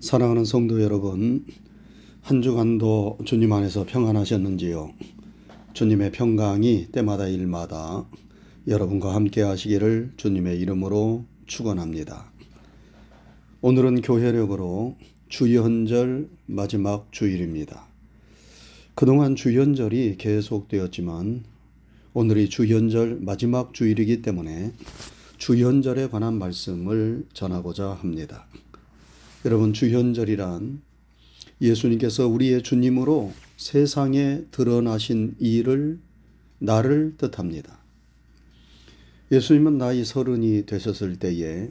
사랑하는 성도 여러분, 한 주간도 주님 안에서 평안하셨는지요? 주님의 평강이 때마다 일마다 여러분과 함께 하시기를 주님의 이름으로 축원합니다. 오늘은 교회력으로 주연절 마지막 주일입니다. 그동안 주연절이 계속되었지만 오늘이 주연절 마지막 주일이기 때문에 주연절에 관한 말씀을 전하고자 합니다. 여러분 주현절이란 예수님께서 우리의 주님으로 세상에 드러나신 일을 나를 뜻합니다. 예수님은 나이 서른이 되셨을 때에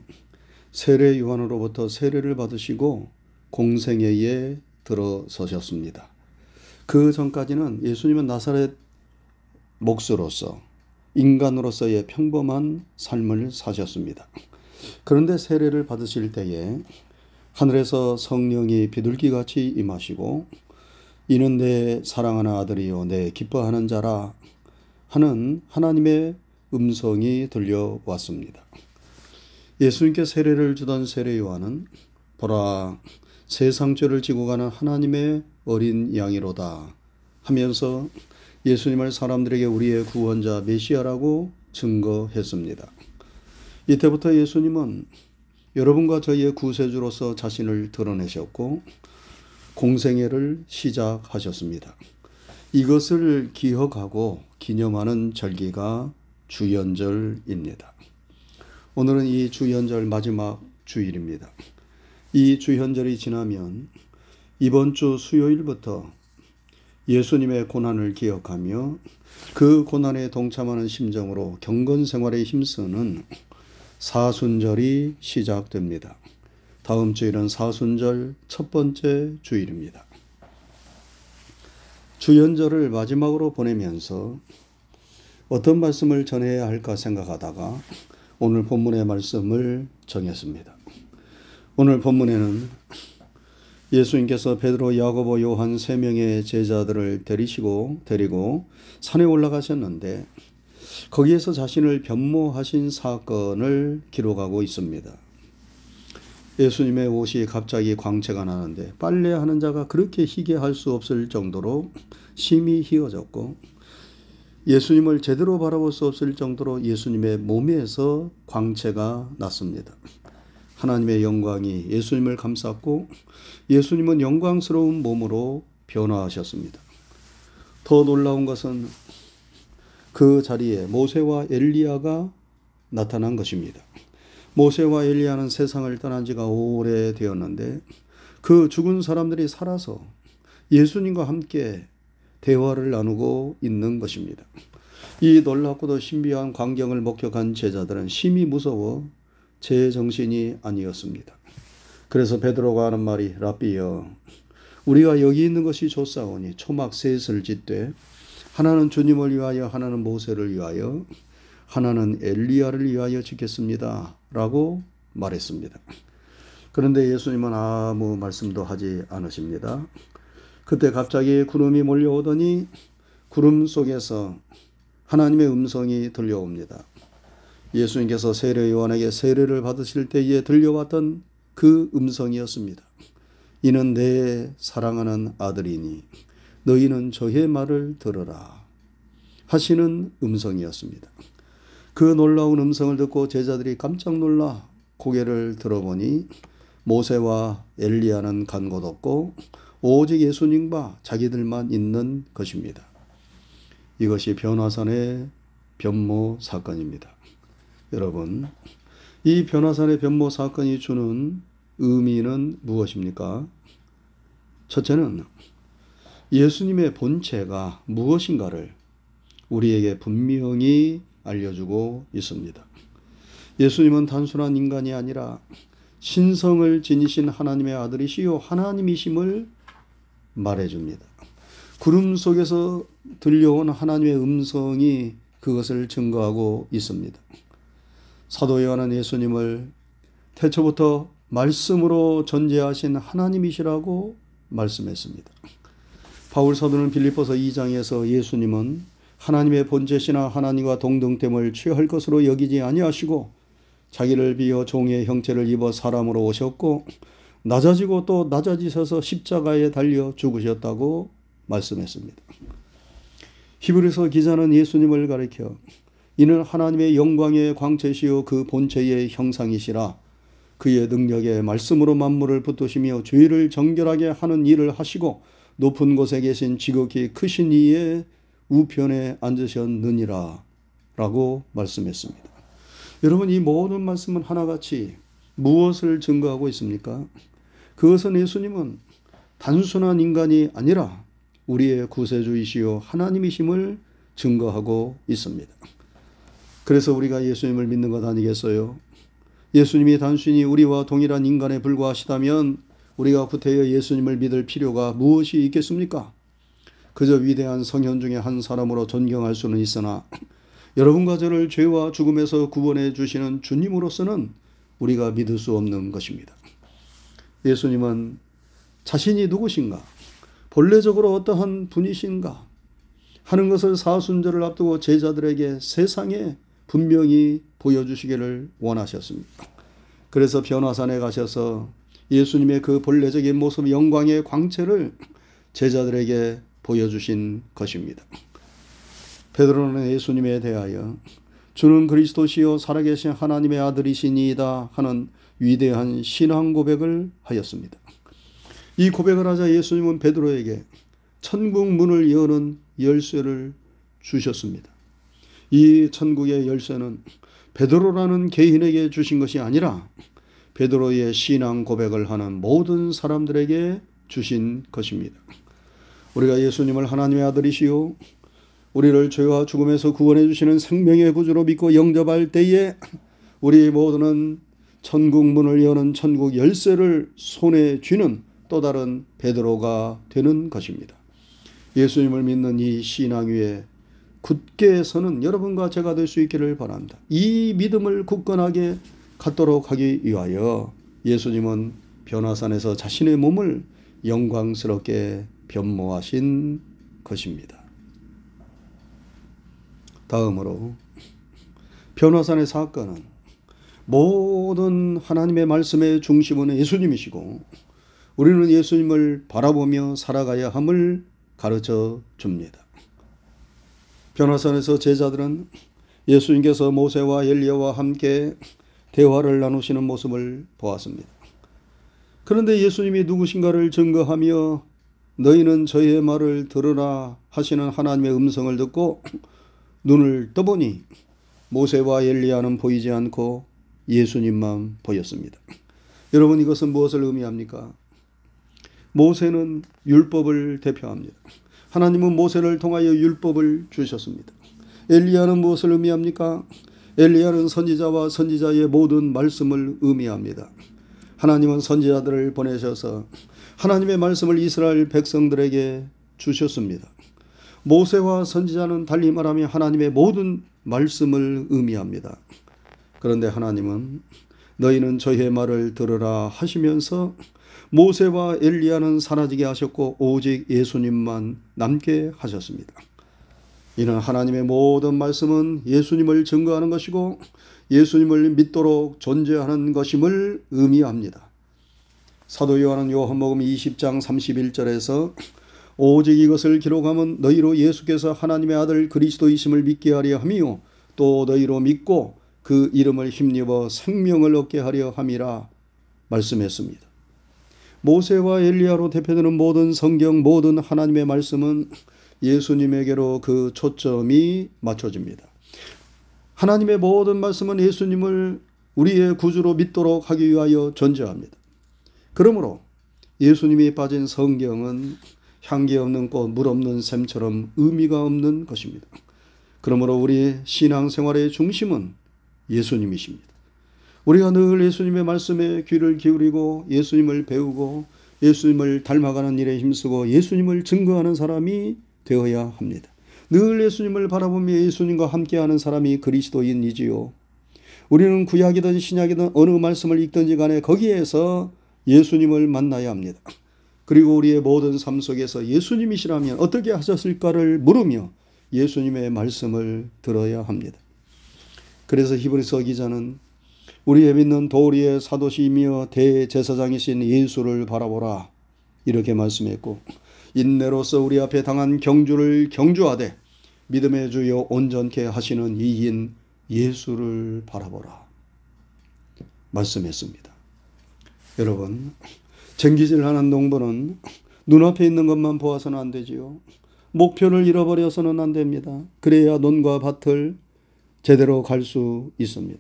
세례 요한으로부터 세례를 받으시고 공생애에 들어서셨습니다. 그 전까지는 예수님은 나사렛 목수로서 인간으로서의 평범한 삶을 사셨습니다. 그런데 세례를 받으실 때에 하늘에서 성령이 비둘기같이 임하시고 이는 내 사랑하는 아들이요 내 기뻐하는 자라 하는 하나님의 음성이 들려왔습니다. 예수님께 세례를 주던 세례 요한은 보라 세상 죄를 지고 가는 하나님의 어린 양이로다 하면서 예수님을 사람들에게 우리의 구원자 메시아라고 증거했습니다. 이때부터 예수님은 여러분과 저희의 구세주로서 자신을 드러내셨고 공생애를 시작하셨습니다. 이것을 기억하고 기념하는 절기가 주연절입니다. 오늘은 이 주연절 마지막 주일입니다. 이 주연절이 지나면 이번 주 수요일부터 예수님의 고난을 기억하며 그 고난에 동참하는 심정으로 경건 생활에 힘쓰는 사순절이 시작됩니다. 다음 주일은 사순절 첫 번째 주일입니다. 주연절을 마지막으로 보내면서 어떤 말씀을 전해야 할까 생각하다가 오늘 본문의 말씀을 정했습니다. 오늘 본문에는 예수님께서 베드로, 야고보, 요한 세 명의 제자들을 데리시고 데리고 산에 올라가셨는데 거기에서 자신을 변모하신 사건을 기록하고 있습니다. 예수님의 옷이 갑자기 광채가 나는데 빨래하는 자가 그렇게 희게 할 수 없을 정도로 심히 희어졌고 예수님을 제대로 바라볼 수 없을 정도로 예수님의 몸에서 광채가 났습니다. 하나님의 영광이 예수님을 감쌌고 예수님은 영광스러운 몸으로 변화하셨습니다. 더 놀라운 것은 그 자리에 모세와 엘리야가 나타난 것입니다. 모세와 엘리야는 세상을 떠난 지가 오래 되었는데 그 죽은 사람들이 살아서 예수님과 함께 대화를 나누고 있는 것입니다. 이 놀랍고도 신비한 광경을 목격한 제자들은 심히 무서워 제 정신이 아니었습니다. 그래서 베드로가 하는 말이 라비여 우리가 여기 있는 것이 좋사오니 초막 셋을 짓되 하나는 주님을 위하여 하나는 모세를 위하여 하나는 엘리야를 위하여 짓겠습니다. 라고 말했습니다. 그런데 예수님은 아무 말씀도 하지 않으십니다. 그때 갑자기 구름이 몰려오더니 구름 속에서 하나님의 음성이 들려옵니다. 예수님께서 세례 요한에게 세례를 받으실 때에 들려왔던 그 음성이었습니다. 이는 내 사랑하는 아들이니 너희는 저의 말을 들어라. 하시는 음성이었습니다. 그 놀라운 음성을 듣고 제자들이 깜짝 놀라 고개를 들어보니 모세와 엘리야는 간 곳 없고 오직 예수님과 자기들만 있는 것입니다. 이것이 변화산의 변모 사건입니다. 여러분, 이 변화산의 변모 사건이 주는 의미는 무엇입니까? 첫째는 예수님의 본체가 무엇인가를 우리에게 분명히 알려주고 있습니다. 예수님은 단순한 인간이 아니라 신성을 지니신 하나님의 아들이시요 하나님이심을 말해줍니다. 구름 속에서 들려온 하나님의 음성이 그것을 증거하고 있습니다. 사도 요한은 예수님을 태초부터 말씀으로 존재하신 하나님이시라고 말씀했습니다. 바울 사도는 빌립보서 2장에서 예수님은 하나님의 본체시나 하나님과 동등됨을 취할 것으로 여기지 아니하시고 자기를 비어 종의 형체를 입어 사람으로 오셨고 낮아지고 또 낮아지셔서 십자가에 달려 죽으셨다고 말씀했습니다. 히브리서 기자는 예수님을 가리켜 이는 하나님의 영광의 광채시요 그 본체의 형상이시라 그의 능력의 말씀으로 만물을 붙드시며 죄를 정결하게 하는 일을 하시고 높은 곳에 계신 지극히 크신 이의 우편에 앉으셨느니라 라고 말씀했습니다. 여러분 이 모든 말씀은 하나같이 무엇을 증거하고 있습니까? 그것은 예수님은 단순한 인간이 아니라 우리의 구세주이시요 하나님이심을 증거하고 있습니다. 그래서 우리가 예수님을 믿는 것 아니겠어요? 예수님이 단순히 우리와 동일한 인간에 불과하시다면 우리가 구태여 예수님을 믿을 필요가 무엇이 있겠습니까? 그저 위대한 성현 중의 한 사람으로 존경할 수는 있으나 여러분과 저를 죄와 죽음에서 구원해 주시는 주님으로서는 우리가 믿을 수 없는 것입니다. 예수님은 자신이 누구신가? 본래적으로 어떠한 분이신가? 하는 것을 사순절을 앞두고 제자들에게 세상에 분명히 보여주시기를 원하셨습니다. 그래서 변화산에 가셔서 예수님의 그 본래적인 모습, 영광의 광채를 제자들에게 보여주신 것입니다. 베드로는 예수님에 대하여 주는 그리스도시요 살아계신 하나님의 아들이시니이다 하는 위대한 신앙 고백을 하였습니다. 이 고백을 하자 예수님은 베드로에게 천국 문을 여는 열쇠를 주셨습니다. 이 천국의 열쇠는 베드로라는 개인에게 주신 것이 아니라 베드로의 신앙 고백을 하는 모든 사람들에게 주신 것입니다. 우리가 예수님을 하나님의 아들이시요 우리를 죄와 죽음에서 구원해 주시는 생명의 구주로 믿고 영접할 때에 우리 모두는 천국 문을 여는 천국 열쇠를 손에 쥐는 또 다른 베드로가 되는 것입니다. 예수님을 믿는 이 신앙 위에 굳게 서는 여러분과 제가 될 수 있기를 바랍니다. 이 믿음을 굳건하게 갖도록 하기 위하여 예수님은 변화산에서 자신의 몸을 영광스럽게 변모하신 것입니다. 다음으로 변화산의 사건은 모든 하나님의 말씀의 중심은 예수님이시고 우리는 예수님을 바라보며 살아가야 함을 가르쳐 줍니다. 변화산에서 제자들은 예수님께서 모세와 엘리야와 함께 대화를 나누시는 모습을 보았습니다. 그런데 예수님이 누구신가를 증거하며 너희는 저의 말을 들으라 하시는 하나님의 음성을 듣고 눈을 떠보니 모세와 엘리야는 보이지 않고 예수님만 보였습니다. 여러분 이것은 무엇을 의미합니까? 모세는 율법을 대표합니다. 하나님은 모세를 통하여 율법을 주셨습니다. 엘리야는 무엇을 의미합니까? 엘리야는 선지자와 선지자의 모든 말씀을 의미합니다. 하나님은 선지자들을 보내셔서 하나님의 말씀을 이스라엘 백성들에게 주셨습니다. 모세와 선지자는 달리 말하며 하나님의 모든 말씀을 의미합니다. 그런데 하나님은 너희는 저의 말을 들으라 하시면서 모세와 엘리야는 사라지게 하셨고 오직 예수님만 남게 하셨습니다. 이는 하나님의 모든 말씀은 예수님을 증거하는 것이고 예수님을 믿도록 존재하는 것임을 의미합니다. 사도 요한은 요한복음 20장 31절에서 오직 이것을 기록하면 너희로 예수께서 하나님의 아들 그리스도이심을 믿게 하려 함이요 또 너희로 믿고 그 이름을 힘입어 생명을 얻게 하려 함이라 말씀했습니다. 모세와 엘리야로 대표되는 모든 성경 모든 하나님의 말씀은 예수님에게로 그 초점이 맞춰집니다. 하나님의 모든 말씀은 예수님을 우리의 구주로 믿도록 하기 위하여 존재합니다. 그러므로 예수님이 빠진 성경은 향기 없는 꽃, 물 없는 샘처럼 의미가 없는 것입니다. 그러므로 우리 신앙생활의 중심은 예수님이십니다. 우리가 늘 예수님의 말씀에 귀를 기울이고 예수님을 배우고 예수님을 닮아가는 일에 힘쓰고 예수님을 증거하는 사람이 되어야 합니다. 늘 예수님을 바라보며 예수님과 함께하는 사람이 그리스도인이지요. 우리는 구약이든 신약이든 어느 말씀을 읽든지 간에 거기에서 예수님을 만나야 합니다. 그리고 우리의 모든 삶 속에서 예수님이시라면 어떻게 하셨을까를 물으며 예수님의 말씀을 들어야 합니다. 그래서 히브리서 기자는 우리의 믿는 도리의 사도시이며 대제사장이신 예수를 바라보라. 이렇게 말씀했고 인내로서 우리 앞에 당한 경주를 경주하되 믿음의 주여 온전케 하시는 이인 예수를 바라보라. 말씀했습니다. 여러분, 쟁기질 하는 농부는 눈앞에 있는 것만 보아서는 안 되지요. 목표를 잃어버려서는 안 됩니다. 그래야 논과 밭을 제대로 갈 수 있습니다.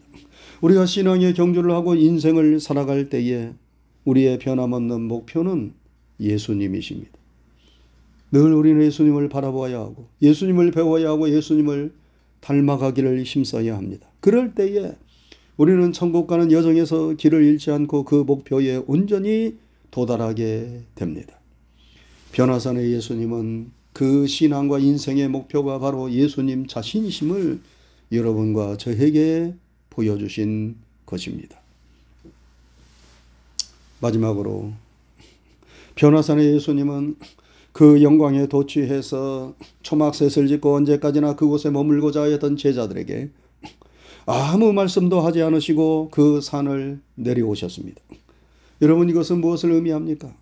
우리가 신앙의 경주를 하고 인생을 살아갈 때에 우리의 변함없는 목표는 예수님이십니다. 늘 우리는 예수님을 바라보아야 하고 예수님을 배워야 하고 예수님을 닮아가기를 힘써야 합니다. 그럴 때에 우리는 천국 가는 여정에서 길을 잃지 않고 그 목표에 온전히 도달하게 됩니다. 변화산의 예수님은 그 신앙과 인생의 목표가 바로 예수님 자신이심을 여러분과 저에게 보여주신 것입니다. 마지막으로 변화산의 예수님은 그 영광에 도취해서 초막셋을 짓고 언제까지나 그곳에 머물고자 했던 제자들에게 아무 말씀도 하지 않으시고 그 산을 내려오셨습니다. 여러분 이것은 무엇을 의미합니까?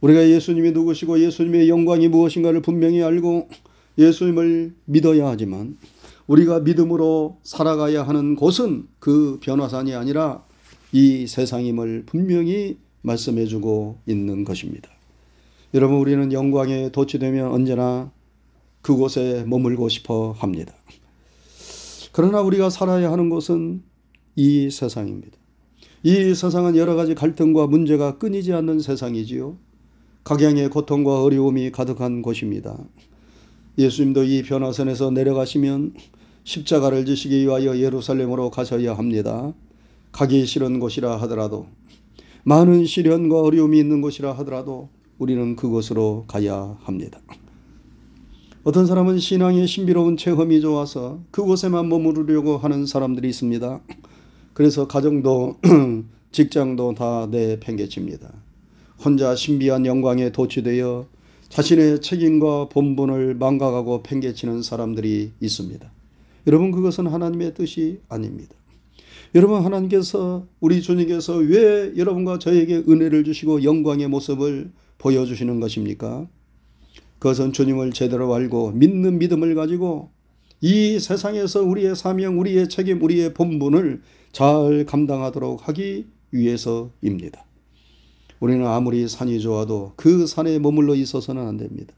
우리가 예수님이 누구시고 예수님의 영광이 무엇인가를 분명히 알고 예수님을 믿어야 하지만 우리가 믿음으로 살아가야 하는 곳은 그 변화산이 아니라 이 세상임을 분명히 말씀해 주고 있는 것입니다. 여러분, 우리는 영광에 도취되면 언제나 그곳에 머물고 싶어 합니다. 그러나 우리가 살아야 하는 곳은 이 세상입니다. 이 세상은 여러 가지 갈등과 문제가 끊이지 않는 세상이지요. 각양의 고통과 어려움이 가득한 곳입니다. 예수님도 이 변화선에서 내려가시면 십자가를 지시기 위하여 예루살렘으로 가셔야 합니다. 가기 싫은 곳이라 하더라도 많은 시련과 어려움이 있는 곳이라 하더라도 우리는 그곳으로 가야 합니다. 어떤 사람은 신앙의 신비로운 체험이 좋아서 그곳에만 머무르려고 하는 사람들이 있습니다. 그래서 가정도 직장도 다 내팽개칩니다. 혼자 신비한 영광에 도취되어 자신의 책임과 본분을 망각하고 팽개치는 사람들이 있습니다. 여러분 그것은 하나님의 뜻이 아닙니다. 여러분 하나님께서 우리 주님께서 왜 여러분과 저에게 은혜를 주시고 영광의 모습을 보여주시는 것입니까? 그것은 주님을 제대로 알고 믿는 믿음을 가지고 이 세상에서 우리의 사명, 우리의 책임, 우리의 본분을 잘 감당하도록 하기 위해서입니다. 우리는 아무리 산이 좋아도 그 산에 머물러 있어서는 안 됩니다.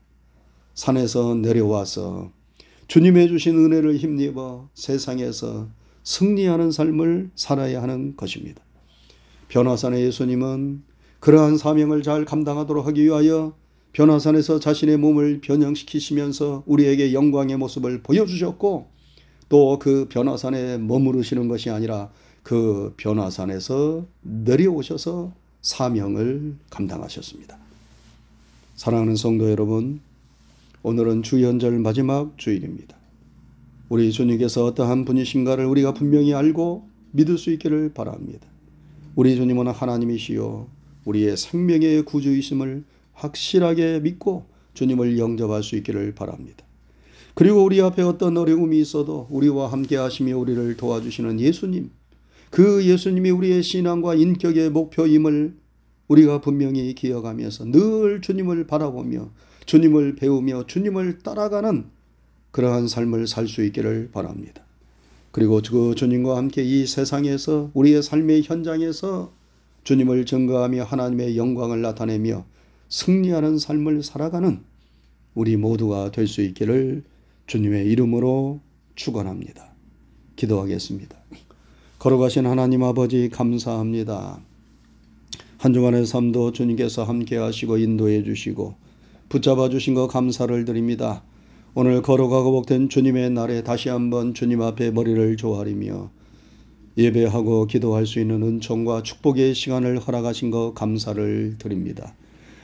산에서 내려와서 주님의 주신 은혜를 힘입어 세상에서 승리하는 삶을 살아야 하는 것입니다. 변화산의 예수님은 그러한 사명을 잘 감당하도록 하기 위하여 변화산에서 자신의 몸을 변형시키시면서 우리에게 영광의 모습을 보여주셨고 또 그 변화산에 머무르시는 것이 아니라 그 변화산에서 내려오셔서 사명을 감당하셨습니다. 사랑하는 성도 여러분, 오늘은 주연절 마지막 주일입니다. 우리 주님께서 어떠한 분이신가를 우리가 분명히 알고 믿을 수 있기를 바랍니다. 우리 주님은 하나님이시요 우리의 생명의 구주이심을 확실하게 믿고 주님을 영접할 수 있기를 바랍니다. 그리고 우리 앞에 어떤 어려움이 있어도 우리와 함께 하시며 우리를 도와주시는 예수님, 그 예수님이 우리의 신앙과 인격의 목표임을 우리가 분명히 기억하면서 늘 주님을 바라보며 주님을 배우며 주님을 따라가는 그러한 삶을 살 수 있기를 바랍니다. 그리고 그 주님과 함께 이 세상에서 우리의 삶의 현장에서 주님을 증거하며 하나님의 영광을 나타내며 승리하는 삶을 살아가는 우리 모두가 될 수 있기를 주님의 이름으로 축원합니다. 기도하겠습니다. 걸어가신 하나님 아버지 감사합니다. 한 주간의 삶도 주님께서 함께 하시고 인도해 주시고 붙잡아 주신 것 감사를 드립니다. 오늘 걸어가고 복된 주님의 날에 다시 한번 주님 앞에 머리를 조아리며 예배하고 기도할 수 있는 은총과 축복의 시간을 허락하신 것 감사를 드립니다.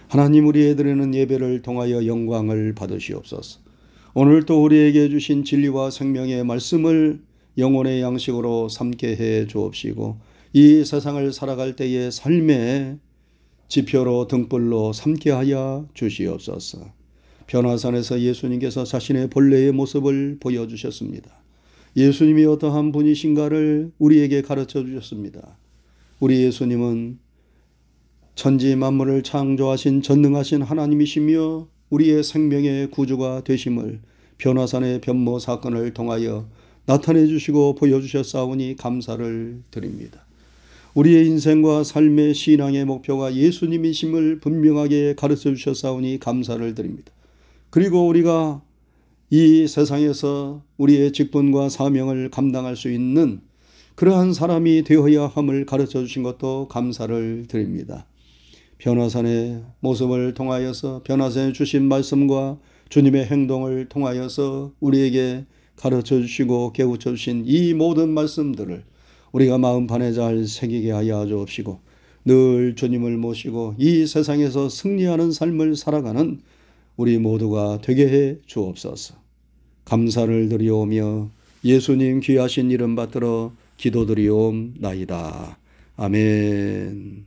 하나님 우리의 드리는 예배를 통하여 영광을 받으시옵소서. 오늘 또 우리에게 주신 진리와 생명의 말씀을 영혼의 양식으로 삼게 해 주옵시고 이 세상을 살아갈 때의 삶의 지표로 등불로 삼게 하여 주시옵소서. 변화산에서 예수님께서 자신의 본래의 모습을 보여주셨습니다. 예수님이 어떠한 분이신가를 우리에게 가르쳐 주셨습니다. 우리 예수님은 천지 만물을 창조하신 전능하신 하나님이시며 우리의 생명의 구주가 되심을 변화산의 변모 사건을 통하여 나타내 주시고 보여주셨사오니 감사를 드립니다. 우리의 인생과 삶의 신앙의 목표가 예수님이심을 분명하게 가르쳐 주셨사오니 감사를 드립니다. 그리고 우리가 이 세상에서 우리의 직분과 사명을 감당할 수 있는 그러한 사람이 되어야 함을 가르쳐 주신 것도 감사를 드립니다. 변화산의 모습을 통하여서 변화산에 주신 말씀과 주님의 행동을 통하여서 우리에게 가르쳐 주시고 깨우쳐 주신 이 모든 말씀들을 우리가 마음판에 잘 새기게 하여 주옵시고 늘 주님을 모시고 이 세상에서 승리하는 삶을 살아가는 우리 모두가 되게 해 주옵소서. 감사를 드리오며 예수님 귀하신 이름 받들어 기도드리옵나이다. 아멘.